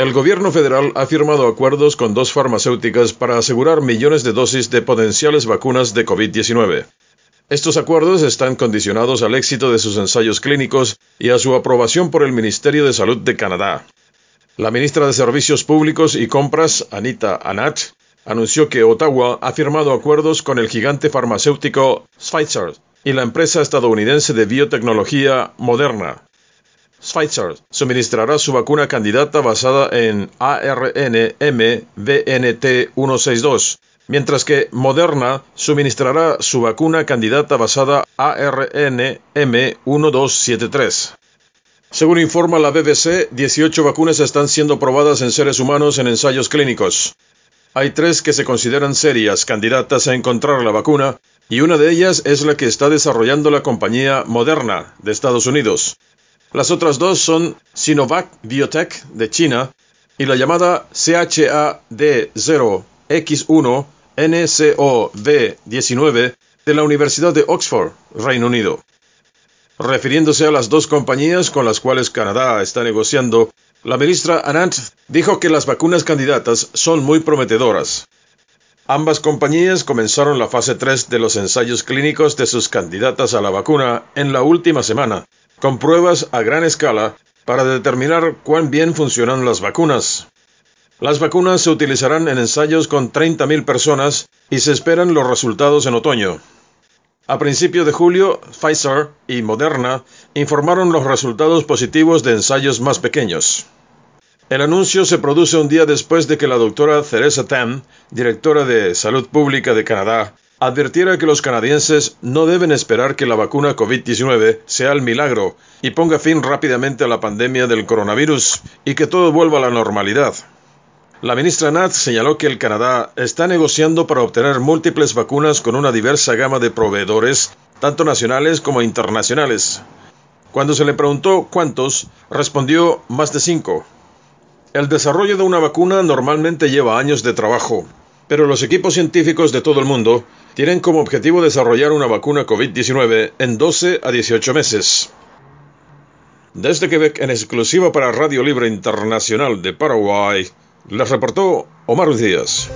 El gobierno federal ha firmado acuerdos con dos farmacéuticas para asegurar millones de dosis de potenciales vacunas de COVID-19. Estos acuerdos están condicionados al éxito de sus ensayos clínicos y a su aprobación por el Ministerio de Salud de Canadá. La ministra de Servicios Públicos y Compras, Anita Anat, anunció que Ottawa ha firmado acuerdos con el gigante farmacéutico Pfizer y la empresa estadounidense de biotecnología Moderna Pfizer suministrará su vacuna candidata basada en ARN-mVNT162, mientras que Moderna suministrará su vacuna candidata basada ARN-M1273. Según informa la BBC, 18 vacunas están siendo probadas en seres humanos en ensayos clínicos. Hay tres que se consideran serias candidatas a encontrar la vacuna, y una de ellas es la que está desarrollando la compañía Moderna de Estados Unidos. Las otras dos son Sinovac Biotech de China y la llamada CHAD0X1-NCOV19 de la Universidad de Oxford, Reino Unido. Refiriéndose a las dos compañías con las cuales Canadá está negociando, la ministra Anant dijo que las vacunas candidatas son muy prometedoras. Ambas compañías comenzaron la fase 3 de los ensayos clínicos de sus candidatas a la vacuna en la última semana, con pruebas a gran escala para determinar cuán bien funcionan las vacunas. Las vacunas se utilizarán en ensayos con 30.000 personas y se esperan los resultados en otoño. A principios de julio, Pfizer y Moderna informaron los resultados positivos de ensayos más pequeños. El anuncio se produce un día después de que la doctora Theresa Tam, directora de Salud Pública de Canadá, advirtiera que los canadienses no deben esperar que la vacuna COVID-19 sea el milagro y ponga fin rápidamente a la pandemia del coronavirus y que todo vuelva a la normalidad. La ministra Nat señaló que el Canadá está negociando para obtener múltiples vacunas con una diversa gama de proveedores, tanto nacionales como internacionales. Cuando se le preguntó cuántos, respondió más de cinco. El desarrollo de una vacuna normalmente lleva años de trabajo, pero los equipos científicos de todo el mundo tienen como objetivo desarrollar una vacuna COVID-19 en 12 a 18 meses. Desde Quebec, en exclusiva para Radio Libre Internacional de Paraguay, les reportó Omar Díaz.